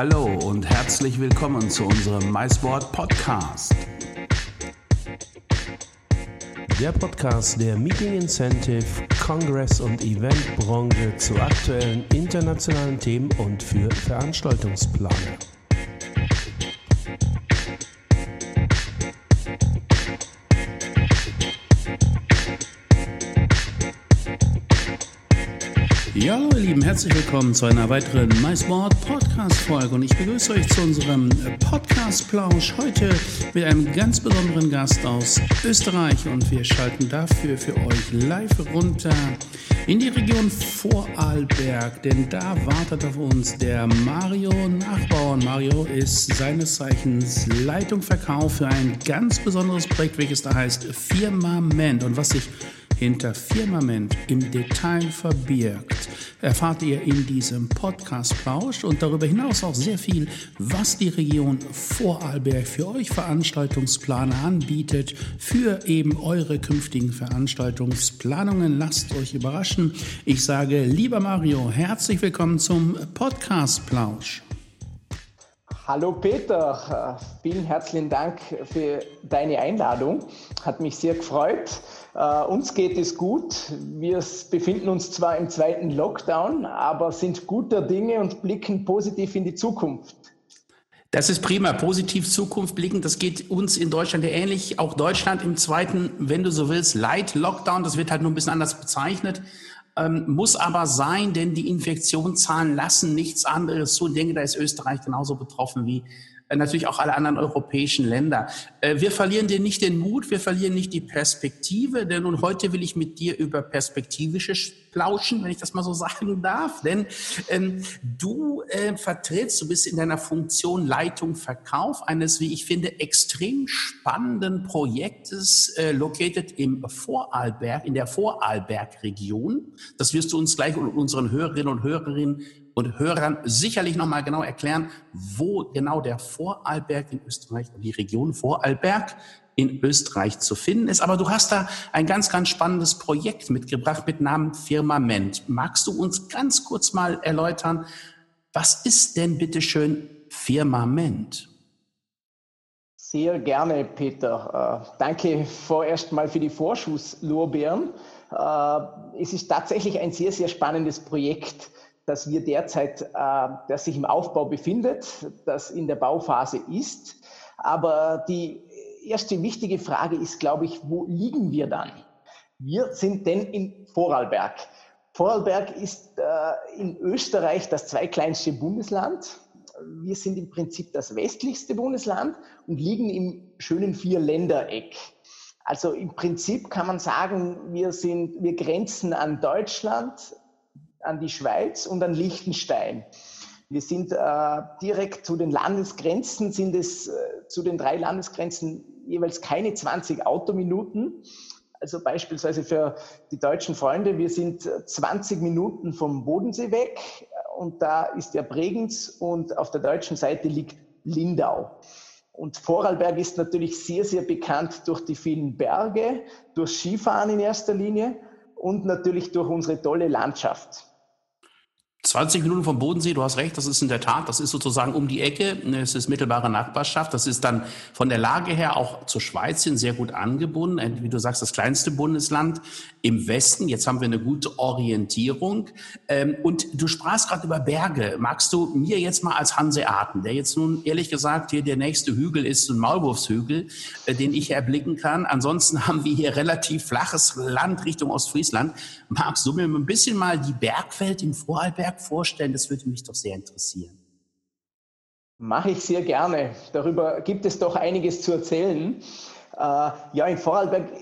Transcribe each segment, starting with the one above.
Hallo und herzlich willkommen zu unserem MySport Podcast. Der Podcast der Meeting Incentive, Congress und Eventbranche zu aktuellen internationalen Themen und für Veranstaltungsplaner. Ja, hallo ihr Lieben, herzlich willkommen zu einer weiteren MySport Podcast Folge und ich begrüße euch zu unserem Podcast Plausch heute mit einem ganz besonderen Gast aus Österreich. Und wir schalten dafür für euch live runter in die Region Vorarlberg, denn da wartet auf uns der Mario Nachbauer. Und Mario ist seines Zeichens Leitung Verkauf für ein ganz besonderes Projekt, welches da heißt Firmament. Und was sich hinter Firmament im Detail verbirgt, erfahrt ihr in diesem Podcast-Plausch und darüber hinaus auch sehr viel, was die Region Vorarlberg für euch Veranstaltungsplaner anbietet, für eben eure künftigen Veranstaltungsplanungen. Lasst euch überraschen. Ich sage, lieber Mario, herzlich willkommen zum Podcast-Plausch. Hallo Peter, vielen herzlichen Dank für deine Einladung. Hat mich sehr gefreut. Uh, uns geht es gut. Wir befinden uns zwar im zweiten Lockdown, aber sind guter Dinge und blicken positiv in die Zukunft. Das ist prima, positiv Zukunft blicken. Das geht uns in Deutschland ja ähnlich. Auch Deutschland im zweiten, wenn du so willst, Light Lockdown. Das wird halt nur ein bisschen anders bezeichnet. Ähm, muss aber sein, denn die Infektionszahlen lassen nichts anderes zu. Ich denke, da ist Österreich genauso betroffen wie natürlich auch alle anderen europäischen Länder. Äh, wir verlieren dir nicht den Mut, wir verlieren nicht die Perspektive, denn nun heute will ich mit dir über perspektivische plauschen, wenn ich das mal so sagen darf. Denn ähm, du äh, vertrittst, du bist in deiner Funktion Leitung Verkauf eines, wie ich finde, extrem spannenden Projektes, äh, located im Vorarlberg, in der Vorarlberg-Region. Das wirst du uns gleich und unseren Hörerinnen und Hörerinnen und Hörern sicherlich nochmal genau erklären, wo genau der Vorarlberg in Österreich und die Region Vorarlberg in Österreich zu finden ist. Aber du hast da ein ganz, ganz spannendes Projekt mitgebracht mit Namen Firmament. Magst du uns ganz kurz mal erläutern, was ist denn bitteschön Firmament? Sehr gerne, Peter. Äh, danke vorerst mal für die Vorschusslorbeeren. Äh, es ist tatsächlich ein sehr, sehr spannendes Projekt das wir derzeit, äh, das sich im Aufbau befindet, das in der Bauphase ist. Aber die erste wichtige Frage ist, glaube ich, wo liegen wir dann? Wir sind denn in Vorarlberg. Vorarlberg ist äh, in Österreich das zweitkleinste Bundesland. Wir sind im Prinzip das westlichste Bundesland und liegen im schönen Vierländereck. Also im Prinzip kann man sagen, wir sind, wir grenzen an Deutschland, an die Schweiz und an Liechtenstein. Wir sind äh, direkt zu den Landesgrenzen, sind es äh, zu den drei Landesgrenzen jeweils keine 20 Autominuten. Also beispielsweise für die deutschen Freunde, wir sind 20 Minuten vom Bodensee weg und da ist der Bregenz und auf der deutschen Seite liegt Lindau. Und Vorarlberg ist natürlich sehr, sehr bekannt durch die vielen Berge, durch Skifahren in erster Linie und natürlich durch unsere tolle Landschaft. 20 Minuten vom Bodensee, du hast recht, das ist in der Tat, das ist sozusagen um die Ecke, es ist mittelbare Nachbarschaft, das ist dann von der Lage her auch zur Schweiz hin sehr gut angebunden, wie du sagst, das kleinste Bundesland im Westen, jetzt haben wir eine gute Orientierung. Ähm, und du sprachst gerade über Berge, magst du mir jetzt mal als Hanseaten, der jetzt nun ehrlich gesagt hier der nächste Hügel ist, ein Maulwurfshügel, äh, den ich erblicken kann, ansonsten haben wir hier relativ flaches Land Richtung Ostfriesland, magst du mir ein bisschen mal die Bergwelt in Vorarlberg Berg vorstellen? Das würde mich doch sehr interessieren. Mache ich sehr gerne. Darüber gibt es doch einiges zu erzählen. Äh, ja, in Vorarlberg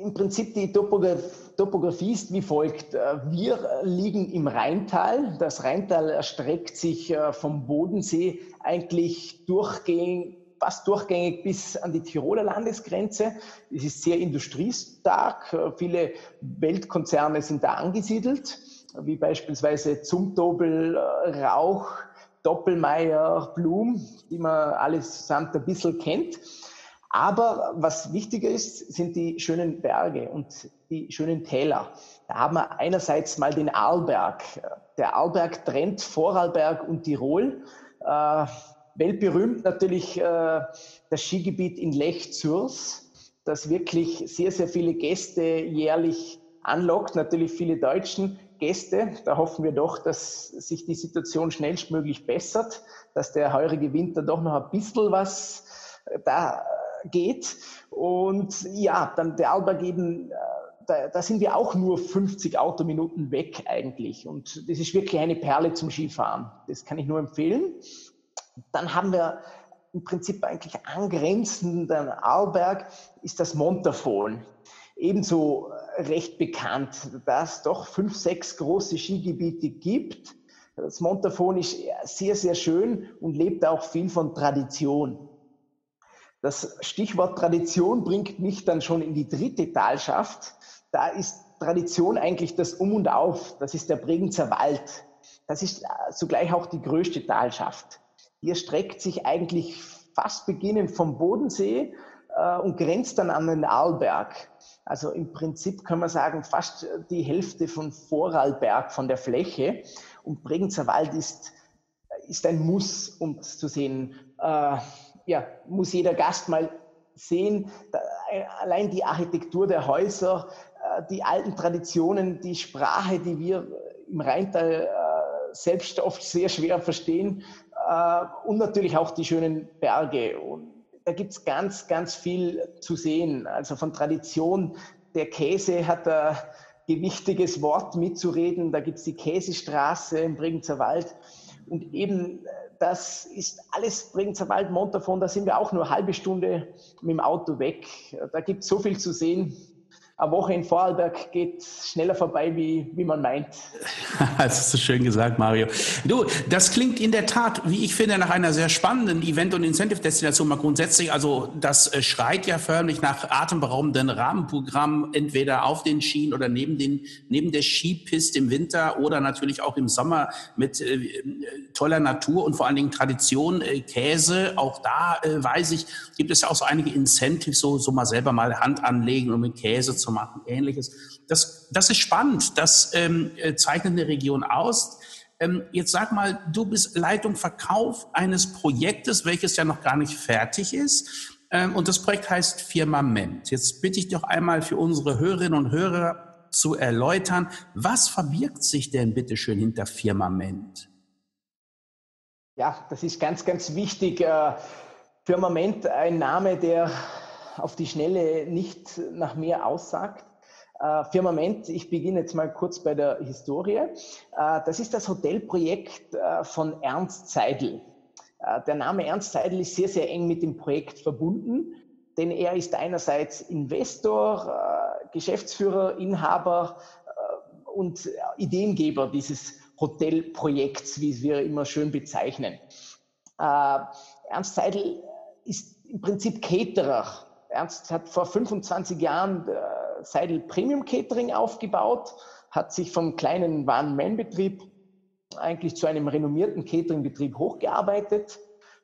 im Prinzip die Topografie ist wie folgt. Äh, wir liegen im Rheintal. Das Rheintal erstreckt sich äh, vom Bodensee eigentlich durchgehend, fast durchgängig bis an die Tiroler Landesgrenze. Es ist sehr industriestark. Viele Weltkonzerne sind da angesiedelt wie beispielsweise Zumtobel, äh, Rauch, Doppelmeier, Blum, die man allesamt ein bisschen kennt. Aber was wichtiger ist, sind die schönen Berge und die schönen Täler. Da haben wir einerseits mal den Arlberg. Der Arlberg trennt Vorarlberg und Tirol. Äh, weltberühmt natürlich äh, das Skigebiet in Lech-Zürs, das wirklich sehr, sehr viele Gäste jährlich anlockt, natürlich viele Deutschen Gäste. Da hoffen wir doch, dass sich die Situation schnellstmöglich bessert, dass der heurige Winter doch noch ein bisschen was äh, da geht. Und ja, dann der Alberg eben, äh, da, da sind wir auch nur 50 Autominuten weg eigentlich. Und das ist wirklich eine Perle zum Skifahren. Das kann ich nur empfehlen. Dann haben wir im Prinzip eigentlich angrenzend an Arlberg ist das Montafon. Ebenso recht bekannt, dass es doch fünf, sechs große Skigebiete gibt. Das Montafon ist sehr, sehr schön und lebt auch viel von Tradition. Das Stichwort Tradition bringt mich dann schon in die dritte Talschaft. Da ist Tradition eigentlich das Um und Auf. Das ist der Bregenzer Wald. Das ist zugleich auch die größte Talschaft. Die erstreckt sich eigentlich fast beginnend vom Bodensee äh, und grenzt dann an den Arlberg. Also im Prinzip kann man sagen, fast die Hälfte von Vorarlberg von der Fläche. Und Bregenzer Wald ist, ist ein Muss, um es zu sehen. Äh, ja, muss jeder Gast mal sehen. Da, allein die Architektur der Häuser, äh, die alten Traditionen, die Sprache, die wir im Rheintal äh, selbst oft sehr schwer verstehen, äh, und natürlich auch die schönen Berge. Und da gibt es ganz, ganz viel zu sehen. Also von Tradition, der Käse hat ein gewichtiges Wort mitzureden. Da gibt es die Käsestraße im Bregenzer Wald. Und eben das ist alles Bregenzer Wald, Montafon, da sind wir auch nur eine halbe Stunde mit dem Auto weg. Da gibt es so viel zu sehen eine Woche in Vorarlberg geht schneller vorbei, wie, wie man meint. das ist so schön gesagt, Mario. Du, das klingt in der Tat, wie ich finde, nach einer sehr spannenden Event- und Incentive-Destination mal grundsätzlich. Also das äh, schreit ja förmlich nach atemberaubenden Rahmenprogrammen, entweder auf den Schienen oder neben, den, neben der Skipiste im Winter oder natürlich auch im Sommer mit äh, toller Natur und vor allen Dingen Tradition, äh, Käse. Auch da äh, weiß ich, gibt es ja auch so einige Incentives, so, so mal selber mal Hand anlegen, um mit Käse zu zu machen, ähnliches. Das, das ist spannend, das ähm, äh, zeichnet eine Region aus. Ähm, jetzt sag mal, du bist Leitung Verkauf eines Projektes, welches ja noch gar nicht fertig ist. Ähm, und das Projekt heißt Firmament. Jetzt bitte ich doch einmal für unsere Hörerinnen und Hörer zu erläutern, was verbirgt sich denn bitte schön hinter Firmament? Ja, das ist ganz, ganz wichtig. Äh, Firmament, ein Name, der auf die Schnelle nicht nach mehr aussagt. Äh, Firmament, ich beginne jetzt mal kurz bei der Historie. Äh, das ist das Hotelprojekt äh, von Ernst Seidel. Äh, der Name Ernst Seidel ist sehr, sehr eng mit dem Projekt verbunden, denn er ist einerseits Investor, äh, Geschäftsführer, Inhaber äh, und Ideengeber dieses Hotelprojekts, wie wir immer schön bezeichnen. Ernst Seidel ist im Prinzip Caterer Ernst hat vor 25 Jahren äh, Seidel Premium Catering aufgebaut, hat sich vom kleinen One-Man-Betrieb eigentlich zu einem renommierten Catering-Betrieb hochgearbeitet.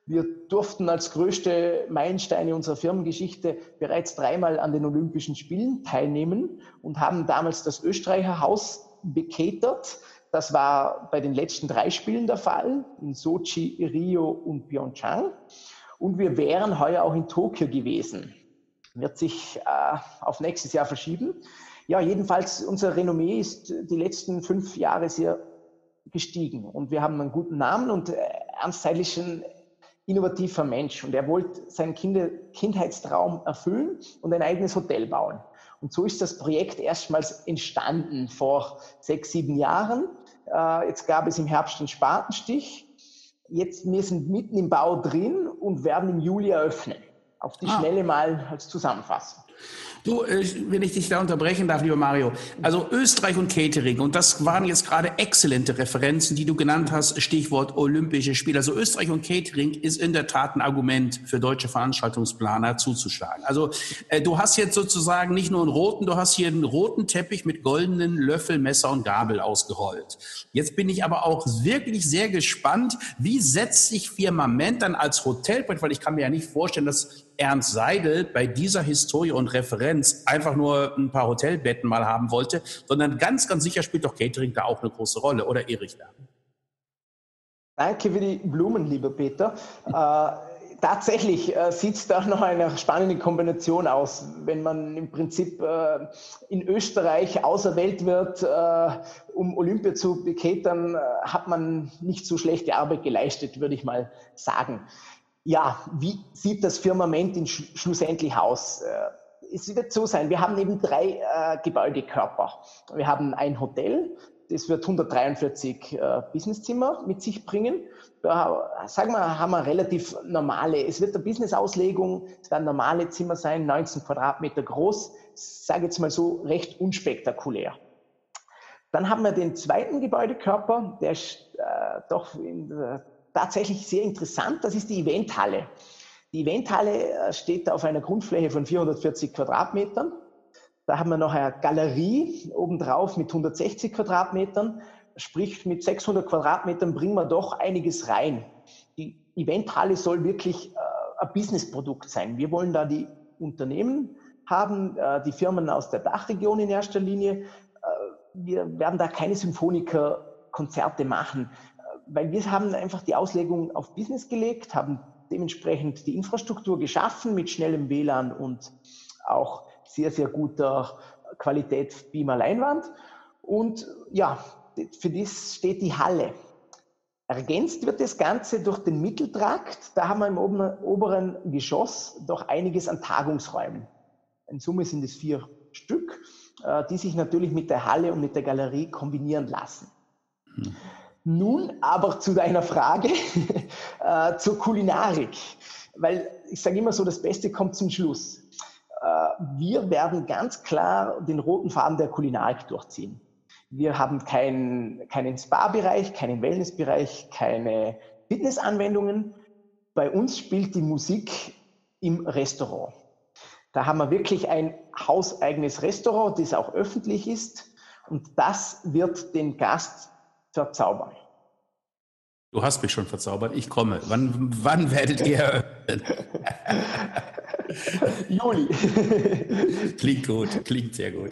Wir durften als größte Meilensteine unserer Firmengeschichte bereits dreimal an den Olympischen Spielen teilnehmen und haben damals das Österreicher Haus bekatert. Das war bei den letzten drei Spielen der Fall, in Sochi, Rio und Pyeongchang. Und wir wären heuer auch in Tokio gewesen wird sich äh, auf nächstes Jahr verschieben. Ja, jedenfalls unser Renommee ist die letzten fünf Jahre sehr gestiegen und wir haben einen guten Namen und äh, Ernst Seidel ist ein innovativer Mensch und er wollte seinen Kinder Kindheitstraum erfüllen und ein eigenes Hotel bauen. Und so ist das Projekt erstmals entstanden vor sechs, sieben Jahren. Äh, jetzt gab es im Herbst den Spatenstich. Jetzt, wir sind mitten im Bau drin und werden im Juli eröffnen auf die ah. Schnelle mal als Zusammenfassung. Du, äh, wenn ich dich da unterbrechen darf, lieber Mario. Also Österreich und Catering, und das waren jetzt gerade exzellente Referenzen, die du genannt hast, Stichwort Olympische Spiele. Also Österreich und Catering ist in der Tat ein Argument für deutsche Veranstaltungsplaner zuzuschlagen. Also äh, du hast jetzt sozusagen nicht nur einen roten, du hast hier einen roten Teppich mit goldenen Löffel, Messer und Gabel ausgerollt. Jetzt bin ich aber auch wirklich sehr gespannt, wie setzt sich Firmament dann als Hotelbrett, weil ich kann mir ja nicht vorstellen, dass Ernst Seidel bei dieser Historie und Referenz einfach nur ein paar Hotelbetten mal haben wollte, sondern ganz, ganz sicher spielt doch Catering da auch eine große Rolle. Oder Erich da? Danke für die Blumen, lieber Peter. äh, tatsächlich äh, sieht da noch eine spannende Kombination aus, wenn man im Prinzip äh, in Österreich auserwählt wird, äh, um Olympia zu beketern, äh, hat man nicht so schlechte Arbeit geleistet, würde ich mal sagen. Ja, wie sieht das Firmament in sch schlussendlich aus? Äh, es wird so sein, wir haben eben drei Gebäudekörper. Wir haben ein Hotel, das wird 143 äh, Businesszimmer mit sich bringen. Da, sagen wir, haben wir relativ normale, es wird eine Business-Auslegung, es werden normale Zimmer sein, 19 Quadratmeter groß, sage jetzt mal so recht unspektakulär. Dann haben wir den zweiten Gebäudekörper, der ist äh, doch in, äh, tatsächlich sehr interessant, das ist die Eventhalle. Die Eventhalle äh, steht auf einer Grundfläche von 440 Quadratmetern da haben wir noch eine Galerie obendrauf mit 160 Quadratmetern. Sprich, mit 600 Quadratmetern bringen wir doch einiges rein. Die Eventhalle soll wirklich äh, ein Businessprodukt sein. Wir wollen da die Unternehmen haben, äh, die Firmen aus der Dachregion in erster Linie. Wir werden da keine Symphoniker-Konzerte machen, äh, weil wir haben einfach die Auslegung auf Business gelegt, haben dementsprechend die Infrastruktur geschaffen mit schnellem WLAN und auch sehr, sehr guter Qualität Beamer Leinwand. Und ja, für das steht die Halle. Ergänzt wird das Ganze durch den Mitteltrakt. Da haben wir im oberen Geschoss doch einiges an Tagungsräumen. In Summe sind es vier Stück, äh, die sich natürlich mit der Halle und mit der Galerie kombinieren lassen. Hm. Nun aber zu deiner Frage, äh, zur Kulinarik. Weil ich sage immer so, das Beste kommt zum Schluss. Äh, wir werden ganz klar den roten Faden der Kulinarik durchziehen. Wir haben kein, keinen Spa-Bereich, keinen Wellness-Bereich, keine Fitnessanwendungen. Bei uns spielt die Musik im Restaurant. Da haben wir wirklich ein hauseigenes Restaurant, das auch öffentlich ist. Und das wird den Gast Tchau, tchau, bye. Du hast mich schon verzaubert, ich komme. Wann, wann werdet ihr eröffnen? Juli. klingt gut, klingt sehr gut.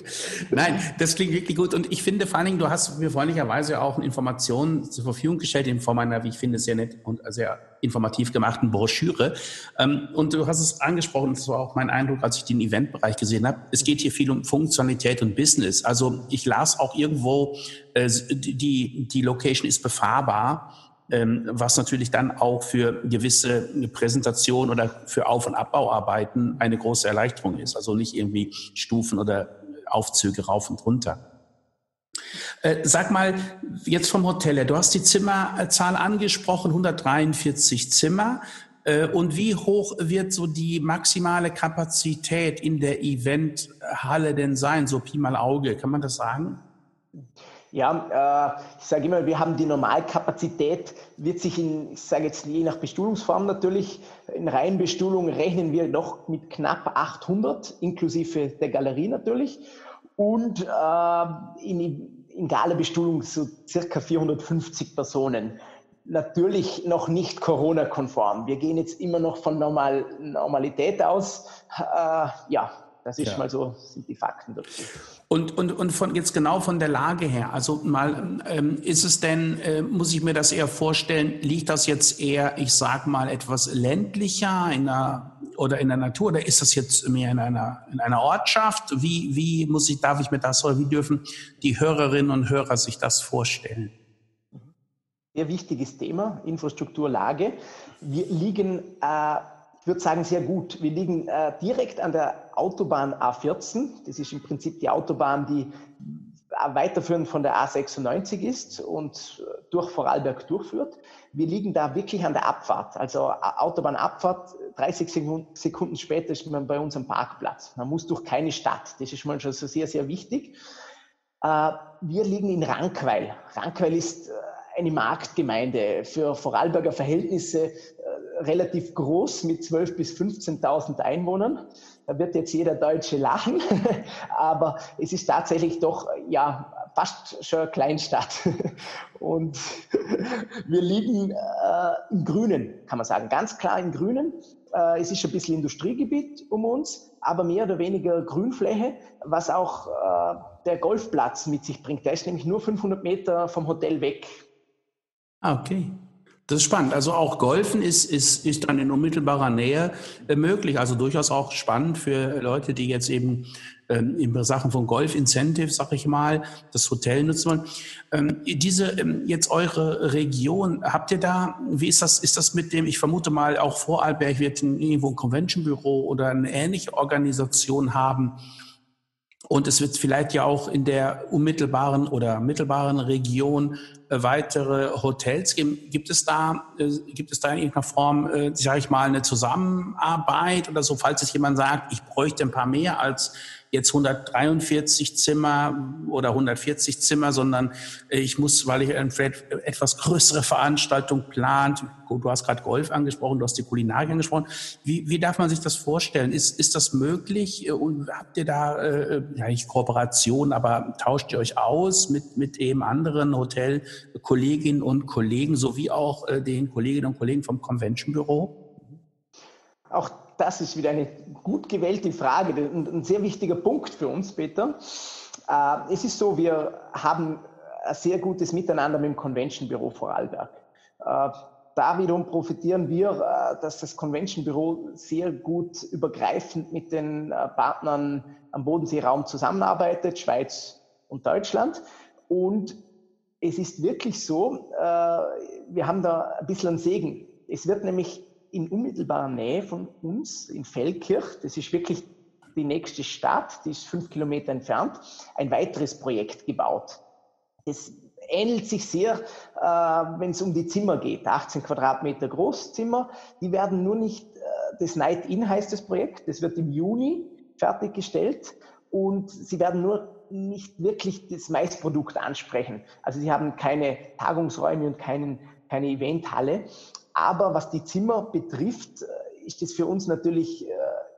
Nein, das klingt wirklich gut. Und ich finde vor allen Dingen, du hast mir freundlicherweise auch Informationen zur Verfügung gestellt in Form einer, wie ich finde, sehr nett und sehr informativ gemachten Broschüre. Ähm, und du hast es angesprochen, das war auch mein Eindruck, als ich den Eventbereich gesehen habe. Es geht hier viel um Funktionalität und Business. Also ich las auch irgendwo, äh, die, die Location ist befahrbar was natürlich dann auch für gewisse Präsentation oder für Auf- und Abbauarbeiten eine große Erleichterung ist. Also nicht irgendwie Stufen oder Aufzüge rauf und runter. Äh, sag mal, jetzt vom Hotel her, du hast die Zimmerzahl angesprochen, 143 Zimmer. Äh, und wie hoch wird so die maximale Kapazität in der Eventhalle denn sein, so Pi mal Auge? Kann man das sagen? Ja, äh, ich sage immer, wir haben die Normalkapazität, wird sich in, ich sage jetzt je nach Bestuhlungsform natürlich, in Reihenbestuhlung rechnen wir noch mit knapp 800, inklusive der Galerie natürlich. Und äh, in, in Gala-Bestuhlung so circa 450 Personen. Natürlich noch nicht Corona-konform. Wir gehen jetzt immer noch von Normal Normalität aus. Äh, ja, das ist ja. mal so, sind die Fakten dazu. Und, und, und von jetzt genau von der Lage her, also mal, ähm, ist es denn, äh, muss ich mir das eher vorstellen, liegt das jetzt eher, ich sag mal, etwas ländlicher in der, oder in der Natur oder ist das jetzt mehr in einer, in einer Ortschaft? Wie, wie muss ich, darf ich mir das oder wie dürfen die Hörerinnen und Hörer sich das vorstellen? Sehr wichtiges Thema, Infrastrukturlage. Wir liegen äh, ich würde sagen, sehr gut. Wir liegen äh, direkt an der Autobahn A14. Das ist im Prinzip die Autobahn, die weiterführend von der A96 ist und äh, durch Vorarlberg durchführt. Wir liegen da wirklich an der Abfahrt, also Autobahnabfahrt. 30 Sekunden später ist man bei uns am Parkplatz. Man muss durch keine Stadt. Das ist mal schon sehr, sehr wichtig. Äh, wir liegen in Rankweil. Rankweil ist äh, eine Marktgemeinde für Vorarlberger Verhältnisse relativ groß mit 12.000 bis 15.000 Einwohnern. Da wird jetzt jeder Deutsche lachen, aber es ist tatsächlich doch ja fast schon eine Kleinstadt. Und wir liegen äh, im Grünen, kann man sagen, ganz klar im Grünen. Äh, es ist ein bisschen Industriegebiet um uns, aber mehr oder weniger Grünfläche, was auch äh, der Golfplatz mit sich bringt. Der ist nämlich nur 500 Meter vom Hotel weg. Ah, okay. Das ist spannend. Also auch Golfen ist, ist, ist dann in unmittelbarer Nähe äh, möglich. Also durchaus auch spannend für Leute, die jetzt eben ähm, in Sachen von Golf-Incentives, sag ich mal, das Hotel nutzen wollen. Ähm, diese, ähm, jetzt eure Region, habt ihr da, wie ist das, ist das mit dem, ich vermute mal, auch Vorarlberg wird irgendwo ein Convention-Büro oder eine ähnliche Organisation haben, und es wird vielleicht ja auch in der unmittelbaren oder mittelbaren Region äh, weitere Hotels geben. Gibt es da, äh, gibt es da in irgendeiner Form, äh, sage ich mal, eine Zusammenarbeit oder so, falls es jemand sagt, ich bräuchte ein paar mehr als jetzt 143 Zimmer oder 140 Zimmer, sondern ich muss, weil ich eine etwas größere Veranstaltung plant, du hast gerade Golf angesprochen, du hast die Kulinarik angesprochen. Wie, wie darf man sich das vorstellen? Ist, ist das möglich? Und habt ihr da, äh, ja nicht Kooperation, aber tauscht ihr euch aus mit, mit eben anderen Hotelkolleginnen und Kollegen sowie auch äh, den Kolleginnen und Kollegen vom Convention Büro? Auch das ist wieder eine gut gewählte Frage ein sehr wichtiger Punkt für uns, Peter. Äh, es ist so, wir haben ein sehr gutes Miteinander mit dem Convention Büro Vorarlberg. Äh, da wiederum profitieren wir, äh, dass das Convention Büro sehr gut übergreifend mit den Partnern am Bodenseeraum zusammenarbeitet, Schweiz und Deutschland. Und es ist wirklich so, wir haben da ein bisschen einen Segen. Es wird nämlich in unmittelbarer Nähe von uns, in Feldkirch, das ist wirklich die nächste Stadt, die ist fünf Kilometer entfernt, ein weiteres Projekt gebaut. Das ähnelt sich sehr, äh, wenn es um die Zimmer geht. 18 Quadratmeter Großzimmer, die werden nur nicht, äh, das Night In heißt das Projekt, das wird im Juni fertiggestellt und sie werden nur nicht wirklich das Maisprodukt ansprechen. Also sie haben keine Tagungsräume und keinen, keine Eventhalle, aber was die Zimmer betrifft, äh, ist das für uns natürlich äh,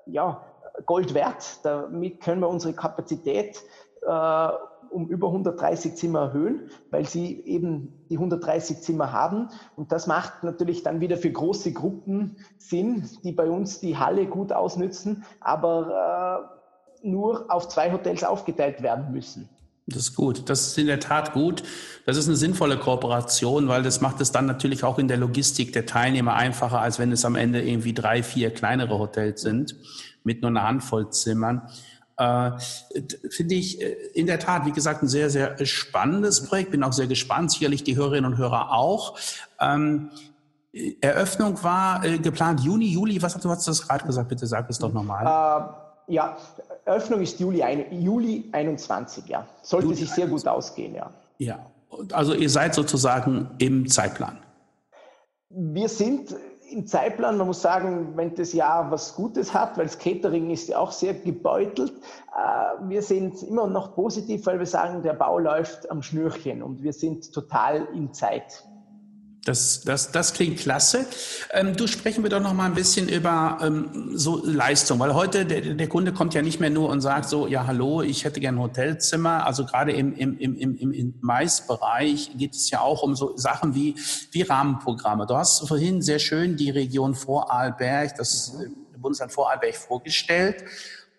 ja, Gold wert. Damit können wir unsere Kapazität äh, um über 130 Zimmer erhöhen, weil sie eben die 130 Zimmer haben. Und das macht natürlich dann wieder für große Gruppen Sinn, die bei uns die Halle gut ausnützen, aber äh, nur auf zwei Hotels aufgeteilt werden müssen. Das ist gut. Das ist in der Tat gut. Das ist eine sinnvolle Kooperation, weil das macht es dann natürlich auch in der Logistik der Teilnehmer einfacher, als wenn es am Ende irgendwie drei, vier kleinere Hotels sind mit nur einer Handvoll Zimmern. Äh, Finde ich äh, in der Tat, wie gesagt, ein sehr, sehr spannendes Projekt. Bin auch sehr gespannt, sicherlich die Hörerinnen und Hörer auch. Ähm, Eröffnung war äh, geplant Juni, Juli. Was hast du, hast du das gerade gesagt? Bitte sag es doch nochmal. Uh, ja, Eröffnung ist Juli, Juli 21, ja. Sollte Juli sich sehr 21. gut ausgehen, ja. Ja, also ihr seid sozusagen im Zeitplan. Wir sind im Zeitplan, man muss sagen, wenn das Jahr was Gutes hat, weil das Catering ist ja auch sehr gebeutelt. Äh, wir sind immer noch positiv, weil wir sagen, der Bau läuft am Schnürchen und wir sind total in Zeit. Das, das, das klingt klasse. Ähm, du sprechen wir doch noch mal ein bisschen über ähm, so Leistung, weil heute der, der Kunde kommt ja nicht mehr nur und sagt so, ja hallo, ich hätte gern ein Hotelzimmer. Also gerade im, im, im, im, im Mais-Bereich geht es ja auch um so Sachen wie, wie Rahmenprogramme. Du hast vorhin sehr schön die Region Vorarlberg, das Bundesland Vorarlberg vorgestellt.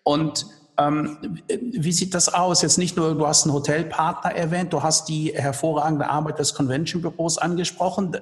Und ähm, wie sieht das aus? Jetzt nicht nur, du hast einen Hotelpartner erwähnt, du hast die hervorragende Arbeit des Convention Büros angesprochen.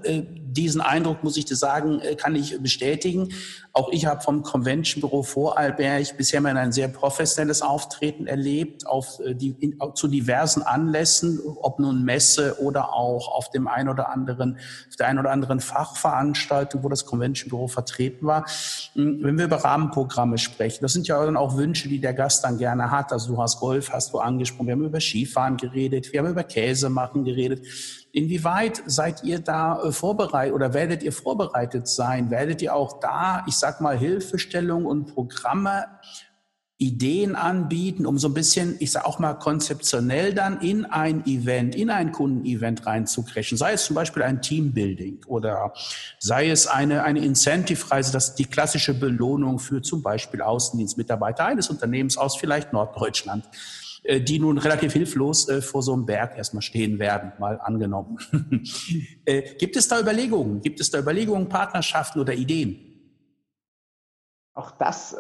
Diesen Eindruck, muss ich dir sagen, äh, kann ich bestätigen. Auch ich habe vom Convention Büro Vorarlberg bisher mal ein sehr professionelles Auftreten erlebt, auf äh, die, in, zu diversen Anlässen, ob nun Messe oder auch auf dem ein oder anderen, auf der ein oder anderen Fachveranstaltung, wo das Convention Büro vertreten war. Hm, wenn wir über Rahmenprogramme sprechen, das sind ja dann auch Wünsche, die der Gast dann gerne hat. Also du hast Golf, hast du angesprochen, wir haben über Skifahren geredet, wir haben über Käse machen geredet. Inwieweit seid ihr da äh, vorbereitet oder werdet ihr vorbereitet sein? Werdet ihr auch da, ich sag mal, Hilfestellung und Programme, Ideen anbieten, um so ein bisschen, ich sag auch mal, konzeptionell dann in ein Event, in ein Kundenevent reinzukrechen? Sei es zum Beispiel ein Teambuilding oder sei es eine, eine Incentive-Reise, das ist die klassische Belohnung für zum Beispiel Außendienstmitarbeiter eines Unternehmens aus vielleicht Norddeutschland. Äh, die nun relativ hilflos äh, vor so einem Berg erstmal stehen werden, mal angenommen. Äh, gibt es da Überlegungen? Gibt es da Überlegungen, Partnerschaften oder Ideen? Auch das äh,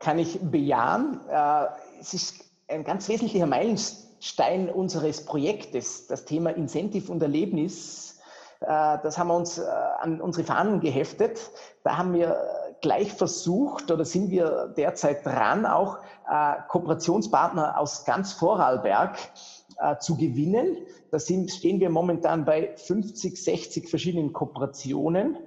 kann ich bejahen. Äh, es ist ein ganz wesentlicher Meilenstein unseres Projektes, das Thema Incentive und Erlebnis Äh, das haben wir uns an unsere Fahnen geheftet. Da haben wir gleich versucht oder sind wir derzeit dran, auch äh, Kooperationspartner aus ganz Vorarlberg zu gewinnen. Da sind, stehen wir momentan bei 50, 60 verschiedenen Kooperationen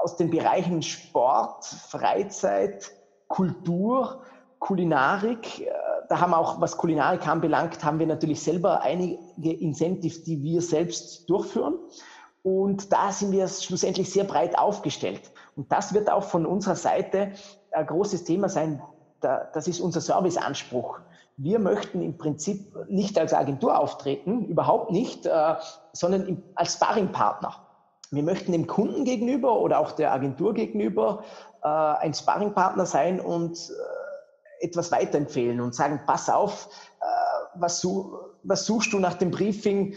aus den Bereichen Sport, Freizeit, Kultur, Kulinarik, da haben auch, was Kulinarik anbelangt, haben wir natürlich selber einige Incentives, die wir selbst durchführen. Und da sind wir schlussendlich sehr breit aufgestellt. Und das wird auch von unserer Seite ein großes Thema sein. Das ist unser Serviceanspruch. Wir möchten im Prinzip nicht als Agentur auftreten, überhaupt nicht, äh, sondern als Sparringpartner. Wir möchten dem Kunden gegenüber oder auch der Agentur gegenüber äh, ein Sparringpartner sein und äh, etwas weiterempfehlen und sagen, pass auf, was, su was, suchst du nach dem Briefing?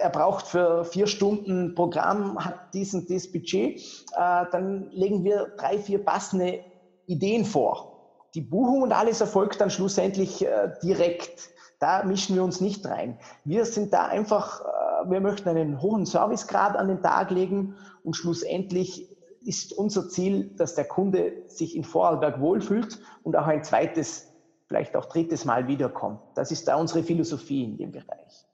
Er braucht für vier Stunden Programm, hat dies und das Budget. Dann legen wir drei, vier passende Ideen vor. Die Buchung und alles erfolgt dann schlussendlich direkt. Da mischen wir uns nicht rein. Wir sind da einfach, wir möchten einen hohen Servicegrad an den Tag legen und schlussendlich ist unser Ziel, dass der Kunde sich in Vorarlberg wohlfühlt und auch ein zweites, vielleicht auch drittes Mal wiederkommt. Das ist da unsere Philosophie in dem Bereich.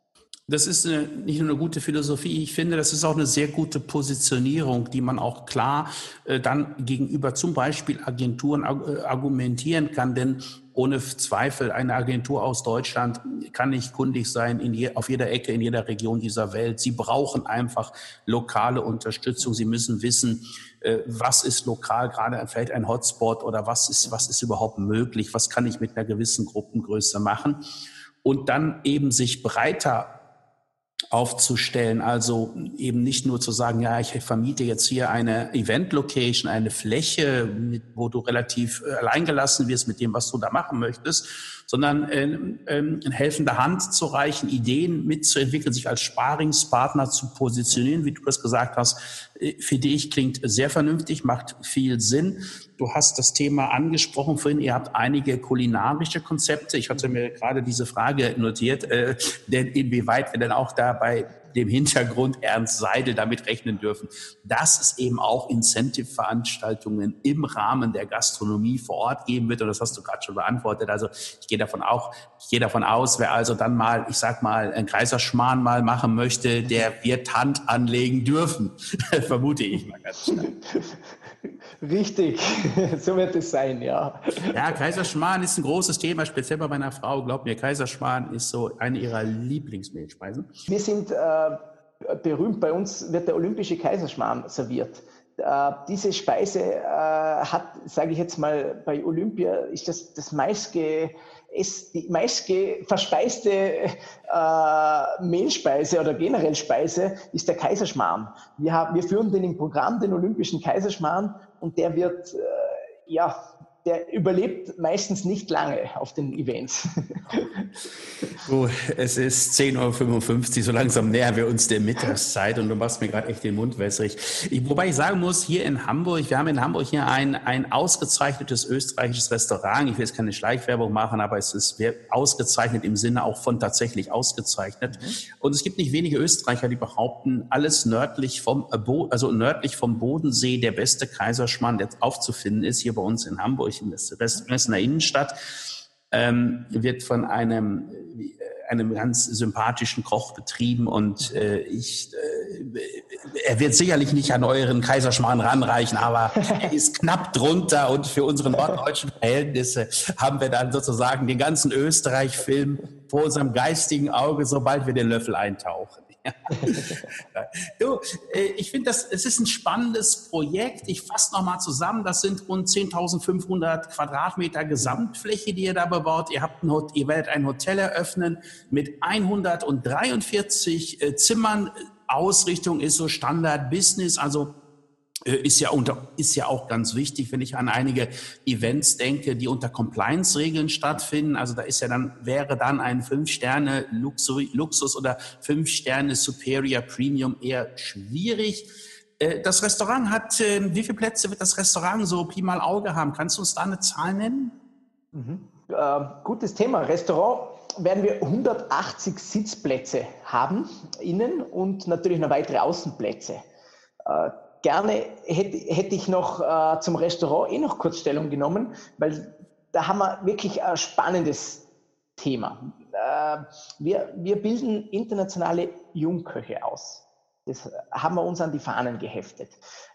Das ist eine, nicht nur eine gute Philosophie, ich finde, das ist auch eine sehr gute Positionierung, die man auch klar äh, dann gegenüber zum Beispiel Agenturen äh, argumentieren kann. Denn ohne Zweifel, eine Agentur aus Deutschland kann nicht kundig sein in je, auf jeder Ecke, in jeder Region dieser Welt. Sie brauchen einfach lokale Unterstützung. Sie müssen wissen, äh, was ist lokal gerade vielleicht ein Hotspot oder was ist, was ist überhaupt möglich? Was kann ich mit einer gewissen Gruppengröße machen? Und dann eben sich breiter aufzustellen. Also eben nicht nur zu sagen, ja, ich vermiete jetzt hier eine Event-Location, eine Fläche, mit, wo du relativ äh, alleingelassen wirst mit dem, was du da machen möchtest, sondern äh, äh, eine helfende Hand zu reichen, Ideen mitzuentwickeln, sich als Sparingspartner zu positionieren, wie du das gesagt hast, finde ich, klingt sehr vernünftig, macht viel Sinn. Du hast das Thema angesprochen vorhin, ihr habt einige kulinarische Konzepte. Ich hatte mir gerade diese Frage notiert, äh, denn inwieweit wir denn auch da bei dem Hintergrund Ernst Seidel damit rechnen dürfen, dass es eben auch Incentive-Veranstaltungen im Rahmen der Gastronomie vor Ort geben wird. Und das hast du gerade schon beantwortet. Also ich gehe davon auch, ich gehe davon aus, wer also dann mal, ich sag mal, einen Kaiserschmarrn mal machen möchte, der wird Hand anlegen dürfen. Vermute ich mal ganz stark. Richtig, so wird es sein, ja. Ja, Kaiserschmarrn ist ein großes Thema, speziell bei meiner Frau. Glaub mir, Kaiserschmarrn ist so eine ihrer Lieblingsmehlspeisen. Wir sind äh, berühmt, bei uns wird der olympische Kaiserschmarrn serviert. Äh, diese Speise äh, hat, sage ich jetzt mal, bei Olympia ist das das meistge ist die meistge verspeiste äh, Mehlspeise oder generell Speise ist der Kaiserschmarrn. Wir, haben, wir führen den im Programm, den olympischen Kaiserschmarrn, und der wird äh, ja der überlebt meistens nicht lange auf den Events. Du, es ist 10.55 Uhr, so langsam nähern wir uns der Mittagszeit und du machst mir gerade echt den Mund wässrig. Ich, wobei ich sagen muss, hier in Hamburg, wir haben in Hamburg hier ein, ein ausgezeichnetes österreichisches Restaurant. Ich will jetzt keine Schleichwerbung machen, aber es ist ausgezeichnet im Sinne auch von tatsächlich ausgezeichnet. Mhm. Und es gibt nicht wenige Österreicher, die behaupten, alles nördlich vom, äh, also nördlich vom Bodensee der beste Kaiserschmarrn, der aufzufinden ist, hier bei uns in Hamburg durch das in der Innenstadt, ähm, wird von einem, einem ganz sympathischen Koch betrieben und äh, ich, äh, er wird sicherlich nicht an euren Kaiserschmarrn ranreichen, aber er ist knapp drunter und für unsere norddeutschen Verhältnisse haben wir dann sozusagen den ganzen Österreich-Film vor unserem geistigen Auge, sobald wir den Löffel eintauchen. du, äh, ich finde, das es ist ein spannendes Projekt. Ich fasse nochmal zusammen. Das sind rund 10.500 Quadratmeter Gesamtfläche, die ihr da bebaut. Ihr, habt ein, ihr werdet ein Hotel eröffnen mit 143 äh, Zimmern. Ausrichtung ist so Standard Business, also ist ja, unter, ist ja auch ganz wichtig, wenn ich an einige Events denke, die unter Compliance-Regeln stattfinden. Also da ist ja dann, wäre dann ein Fünf-Sterne-Luxus oder Fünf-Sterne-Superior Premium eher schwierig. Äh, das Restaurant hat, ähm, wie viele Plätze wird das Restaurant so Pi mal Auge haben? Kannst du uns da eine Zahl nennen? Mhm. Äh, gutes Thema. Restaurant werden wir 180 Sitzplätze haben, innen und natürlich noch weitere Außenplätze. Äh, gerne hätte, hätte ich noch äh, zum Restaurant eh noch kurz Stellung genommen, weil da haben wir wirklich ein spannendes Thema. Äh, wir, wir bilden internationale Jungköche aus. Das haben wir uns an die Fahnen geheftet.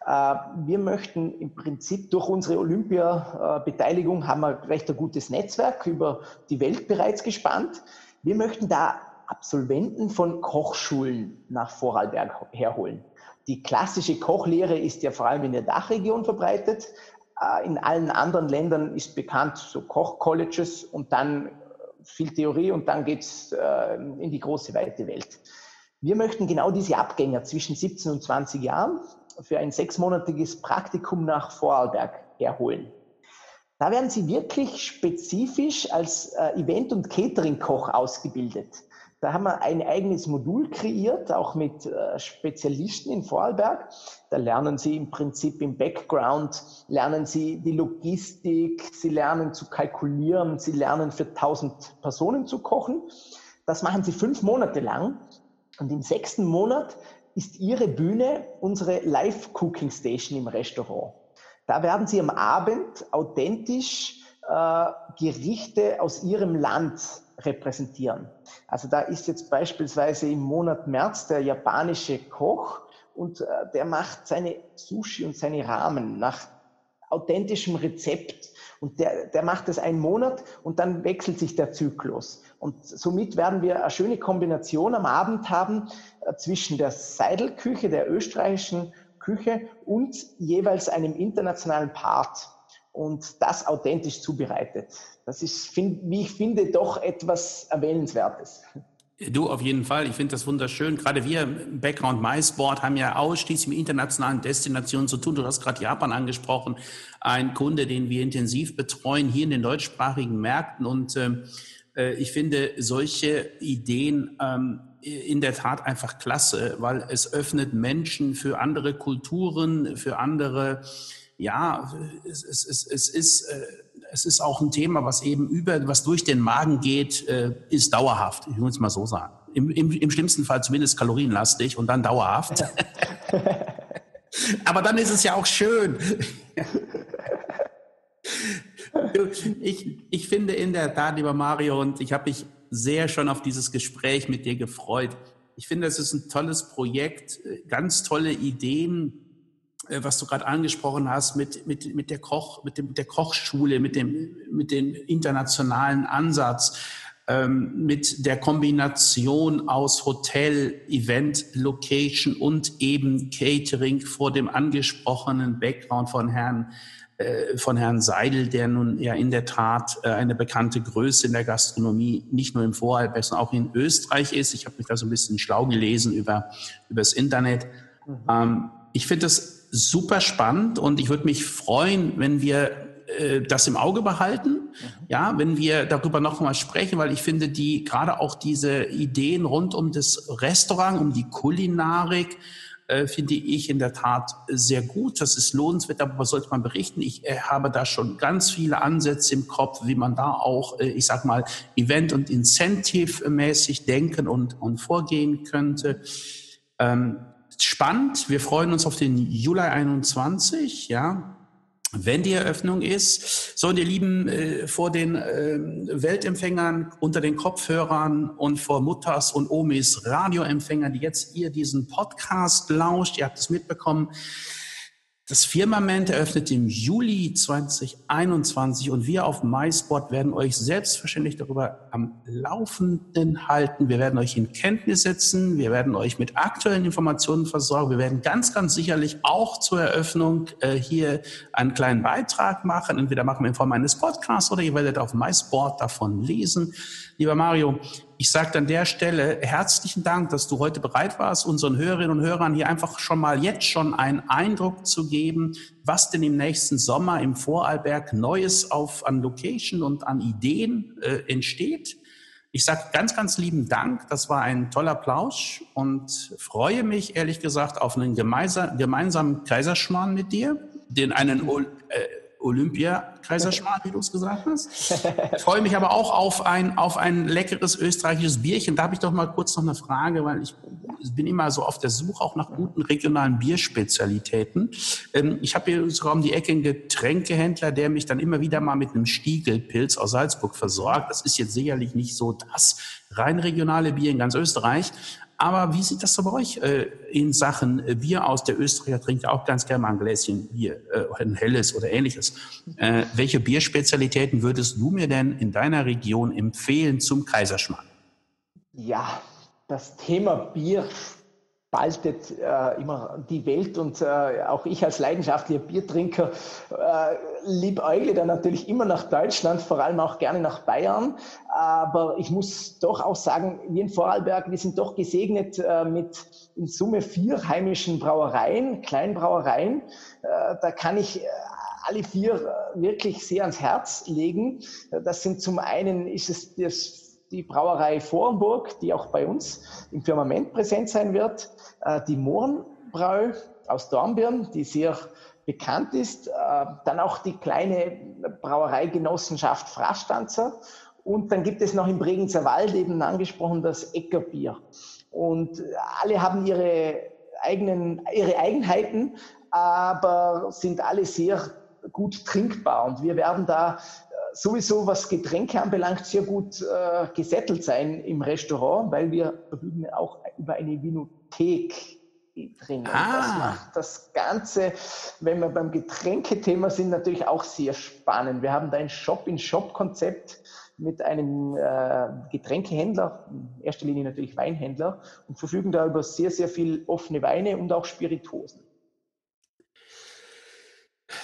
Äh, wir möchten im Prinzip durch unsere Olympia-Beteiligung haben wir recht ein gutes Netzwerk über die Welt bereits gespannt. Wir möchten da Absolventen von Kochschulen nach Vorarlberg herholen. Die klassische Kochlehre ist ja vor allem in der Dachregion verbreitet. Äh, in allen anderen Ländern ist bekannt, so Kochcolleges und dann viel Theorie und dann geht's äh, in die große, weite Welt. Wir möchten genau diese Abgänger zwischen 17 und 20 Jahren für ein sechsmonatiges Praktikum nach Vorarlberg herholen. Da werden sie wirklich spezifisch als äh, Event- und Catering-Koch ausgebildet. Da haben wir ein eigenes Modul kreiert, auch mit äh, Spezialisten in Vorarlberg. Da lernen Sie im Prinzip im Background, lernen Sie die Logistik, Sie lernen zu kalkulieren, Sie lernen für 1000 Personen zu kochen. Das machen Sie fünf Monate lang. Und im sechsten Monat ist Ihre Bühne unsere Live-Cooking Station im Restaurant. Da werden Sie am Abend authentisch äh, Gerichte aus Ihrem Land repräsentieren. Also da ist jetzt beispielsweise im Monat März der japanische Koch und äh, der macht seine Sushi und seine Ramen nach authentischem Rezept. Und der, der macht das einen Monat und dann wechselt sich der Zyklus. Und somit werden wir eine schöne Kombination am Abend haben äh, zwischen der Seidelküche, der österreichischen Küche und jeweils einem internationalen Part und das authentisch zubereitet. Das ist, wie ich finde, doch etwas Erwähnenswertes. Du auf jeden Fall. Ich finde das wunderschön. Gerade wir im Background MySport haben ja ausschließlich mit internationalen Destinationen zu tun. Du hast gerade Japan angesprochen. Ein Kunde, den wir intensiv betreuen hier in den deutschsprachigen Märkten. Und ähm, äh, ich finde solche Ideen ähm, in der Tat einfach klasse, weil es öffnet Menschen für andere Kulturen, für andere ja, es, es, es, es ist, äh, es ist auch ein Thema, was eben über, was durch den Magen geht, äh, ist dauerhaft. Ich muss es mal so sagen. Im, im, Im schlimmsten Fall zumindest kalorienlastig und dann dauerhaft. Ja. Aber dann ist es ja auch schön. ich, ich finde in der Tat, lieber Mario, und ich habe mich sehr schon auf dieses Gespräch mit dir gefreut. Ich finde, es ist ein tolles Projekt, ganz tolle Ideen, äh, was du gerade angesprochen hast, mit, mit, mit, der Koch, mit, dem, mit der Kochschule, mit dem, mit dem internationalen Ansatz, ähm, mit der Kombination aus Hotel, Event, Location und eben Catering vor dem angesprochenen Background von Herrn äh, von Herrn Seidel, der nun ja in der Tat äh, eine bekannte Größe in der Gastronomie, nicht nur im Vorarlberg, sondern auch in Österreich ist. Ich habe mich da so ein bisschen schlau gelesen über, über das Internet. Mhm. Ähm, ich finde das super spannend und ich würde mich freuen, wenn wir äh, das im Auge behalten, mhm. ja, wenn wir darüber noch mal sprechen, weil ich finde, die gerade auch diese Ideen rund um das Restaurant, um die Kulinarik, äh, finde ich in der Tat sehr gut. Das ist lohnenswert, aber was sollte man berichten? Ich äh, habe da schon ganz viele Ansätze im Kopf, wie man da auch, äh, ich sag mal, Event- und Incentive-mäßig denken und, und vorgehen könnte. Ähm, spannend. Wir freuen uns auf den Juli 21, ja. Wenn die Eröffnung ist, so ihr Lieben, äh, vor den äh, Weltempfängern, unter den Kopfhörern und vor Mutters und Omis Radioempfängern, die jetzt ihr diesen Podcast lauscht, ihr habt es mitbekommen, das Firmament eröffnet im Juli 2021 und wir auf MySport werden euch selbstverständlich darüber am Laufenden halten. Wir werden euch in Kenntnis setzen. Wir werden euch mit aktuellen Informationen versorgen. Wir werden ganz, ganz sicherlich auch zur Eröffnung äh, hier einen kleinen Beitrag machen. Entweder machen wir in Form eines Podcasts oder ihr werdet auf MySport davon lesen. Lieber Mario, ich sage an der Stelle herzlichen Dank, dass du heute bereit warst, unseren Hörerinnen und Hörern hier einfach schon mal jetzt schon einen Eindruck zu geben, was denn im nächsten Sommer im Vorarlberg Neues auf an Location und an Ideen äh, entsteht. Ich sage ganz, ganz lieben Dank. Das war ein toller Plausch und freue mich ehrlich gesagt auf einen gemeinsamen Kaiserschmarrn mit dir, den einen äh, Olympia Kaiserschmarrn, wie du es gesagt hast. Ich freue mich aber auch auf ein, auf ein leckeres österreichisches Bierchen. Da habe ich doch mal kurz noch eine Frage, weil ich bin immer so auf der Suche auch nach guten regionalen Bierspezialitäten. Ähm, ich habe hier sogar um die Ecke einen Getränkehändler, der mich dann immer wieder mal mit einem Stiegelpilz aus Salzburg versorgt. Das ist jetzt sicherlich nicht so das rein regionale Bier in ganz Österreich. Aber wie sieht das so bei euch äh, in Sachen äh, Bier aus? Der Österreicher trinkt auch ganz gerne mal ein Gläschen Bier, äh, ein helles oder ähnliches. Äh, welche Bierspezialitäten würdest du mir denn in deiner Region empfehlen zum Kaiserschmarrn? Ja, das Thema Bier spaltet äh, immer die Welt und äh, auch ich als leidenschaftlicher Biertrinker äh, liebäugle dann natürlich immer nach Deutschland, vor allem auch gerne nach Bayern. Aber ich muss doch auch sagen, wir in Vorarlberg, wir sind doch gesegnet äh, mit in Summe vier heimischen Brauereien, Kleinbrauereien. Äh, da kann ich äh, alle vier äh, wirklich sehr ans Herz legen. Das sind zum einen ist es das die Brauerei Vorenburg, die auch bei uns im Firmament präsent sein wird, äh, die Mohrenbrau aus Dornbirn, die sehr bekannt ist, äh, dann auch die kleine Brauereigenossenschaft Frastanzer und dann gibt es noch im Bregenzer Wald eben angesprochen das Eckerbier. Und alle haben ihre eigenen, ihre Eigenheiten, aber sind alle sehr gut trinkbar. Und wir werden da sowieso, was Getränke anbelangt, sehr gut äh, gesettelt sein im Restaurant, weil wir verfügen auch über eine Vinothek drin. Ah. Das macht das Ganze, wenn wir beim Getränkethema sind, natürlich auch sehr spannend. Wir haben da ein Shop-in-Shop-Konzept mit einem äh, Getränkehändler, in erster Linie natürlich Weinhändler, und verfügen da über sehr, sehr viel offene Weine und auch Spiritosen.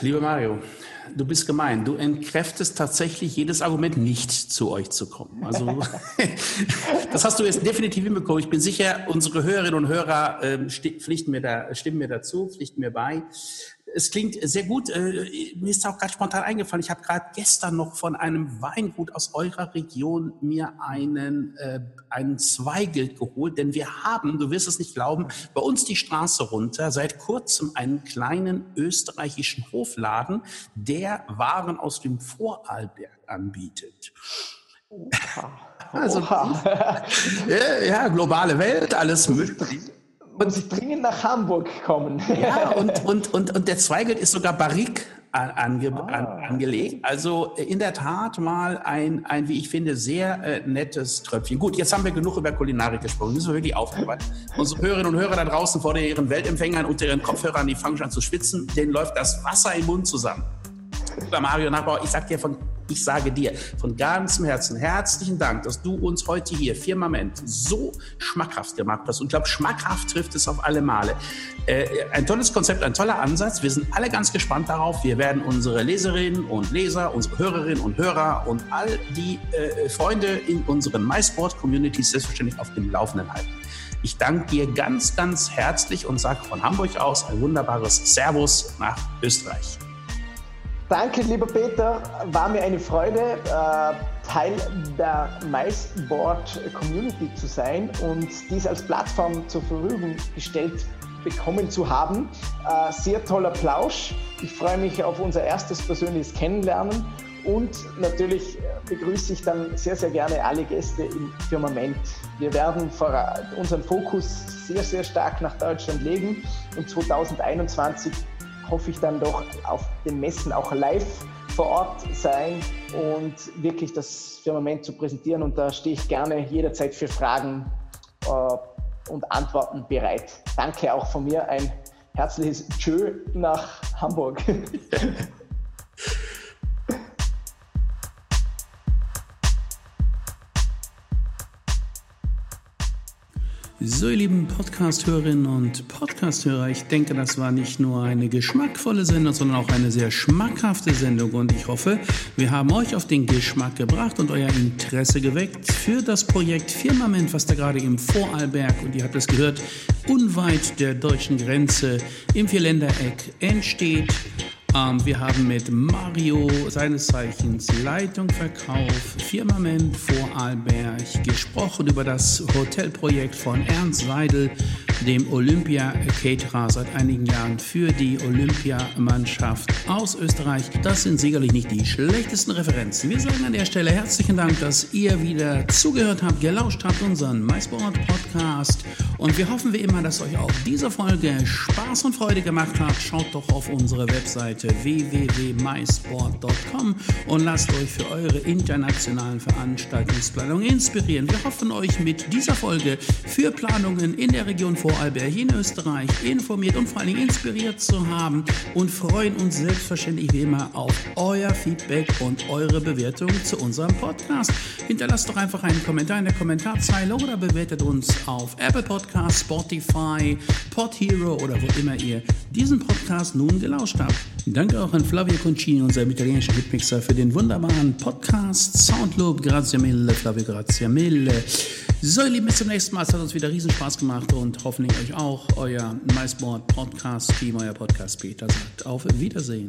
Lieber Mario, du bist gemein. Du entkräftest tatsächlich jedes Argument, nicht zu euch zu kommen. Also, das hast du jetzt definitiv hinbekommen. Ich bin sicher, unsere Hörerinnen und Hörer äh, pflichten mir da, stimmen mir dazu, pflichten mir bei es klingt sehr gut. Äh, mir ist auch gerade spontan eingefallen. Ich habe gerade gestern noch von einem Weingut aus eurer Region mir einen, äh, einen Zweigelt geholt, denn wir haben, du wirst es nicht glauben, bei uns die Straße runter seit kurzem einen kleinen österreichischen Hofladen, der Waren aus dem Vorarlberg anbietet. Oha. Also, Oha. ja, globale Welt, alles möglich muss ich dringend nach Hamburg kommen. Ja, und, und, und, und der Zweigelt ist sogar Barrique ange, ah. an, angelegt. Also äh, in der Tat mal ein, ein wie ich finde, sehr äh, nettes Tröpfchen. Gut, jetzt haben wir genug über Kulinarik gesprochen. Müssen wir wirklich aufhören. Unsere Hörerinnen und Hörer da draußen vor ihren Weltempfängern unter ihren Kopfhörern, die fangen schon an zu schwitzen. Denen läuft das Wasser im Mund zusammen. Lieber Mario Nachbauer, ich sag dir von ich sage dir von ganzem Herzen herzlichen Dank, dass du uns heute hier, Firmament, so schmackhaft gemacht hast. Und ich glaube, schmackhaft trifft es auf alle Male. Äh, ein tolles Konzept, ein toller Ansatz. Wir sind alle ganz gespannt darauf. Wir werden unsere Leserinnen und Leser, unsere Hörerinnen und Hörer und all die äh, Freunde in unseren MySport-Communities selbstverständlich auf dem Laufenden halten. Ich danke dir ganz, ganz herzlich und sage von Hamburg aus ein wunderbares Servus nach Österreich. Danke, lieber Peter. War mir eine Freude, äh, Teil der MySboard Community zu sein und dies als Plattform zur Verfügung gestellt bekommen zu haben. Äh, sehr toller Plausch. Ich freue mich auf unser erstes persönliches Kennenlernen und natürlich begrüße ich dann sehr, sehr gerne alle Gäste im Firmament. Wir werden unseren Fokus sehr, sehr stark nach Deutschland legen und 2021 hoffe ich dann doch auf den Messen auch live vor Ort sein und wirklich das Firmament zu präsentieren. Und da stehe ich gerne jederzeit für Fragen äh, und Antworten bereit. Danke auch von mir. Ein herzliches Tschö nach Hamburg. So, ihr lieben Podcast-Hörerinnen und Podcast-Hörer, ich denke, das war nicht nur eine geschmackvolle Sendung, sondern auch eine sehr schmackhafte Sendung. Und ich hoffe, wir haben euch auf den Geschmack gebracht und euer Interesse geweckt für das Projekt Firmament, was da gerade im Vorarlberg, und ihr habt es gehört, unweit der deutschen Grenze im Vierländereck entsteht. Ähm, wir haben mit Mario, seines Zeichens Leitung Verkauf, Firmament Vorarlberg, gesprochen über das Hotelprojekt von Ernst Seidel, dem Olympia-Caterer seit einigen Jahren für die Olympiamannschaft aus Österreich. Das sind sicherlich nicht die schlechtesten Referenzen. Wir sagen an der Stelle herzlichen Dank, dass ihr wieder zugehört habt, gelauscht habt, unseren MySport-Podcast. Und wir hoffen wie immer, dass euch auch diese Folge Spaß und Freude gemacht hat. Schaut doch auf unsere Webseite www.mysport.com und lasst euch für eure internationalen Veranstaltungsplanungen inspirieren. Wir hoffen euch mit dieser Folge für Planungen in der Region Vorarlberg in Österreich informiert und vor allen Dingen inspiriert zu haben und freuen uns selbstverständlich wie immer auf euer Feedback und eure Bewertung zu unserem Podcast. Hinterlasst doch einfach einen Kommentar in der Kommentarzeile oder bewertet uns auf Apple Podcasts, Spotify, Pod Hero oder wo immer ihr diesen Podcast nun gelauscht habt. Danke auch an Flavio Concini, unserem italienischen Hitmixer, für den wunderbaren Podcast. Soundloop, grazie mille, Flavio, grazie mille. So, ihr Lieben, bis zum nächsten Mal. Es hat uns wieder riesen Spaß gemacht und hoffentlich euch auch. Euer MySport Podcast Team, euer Podcast Peter sagt auf Wiedersehen.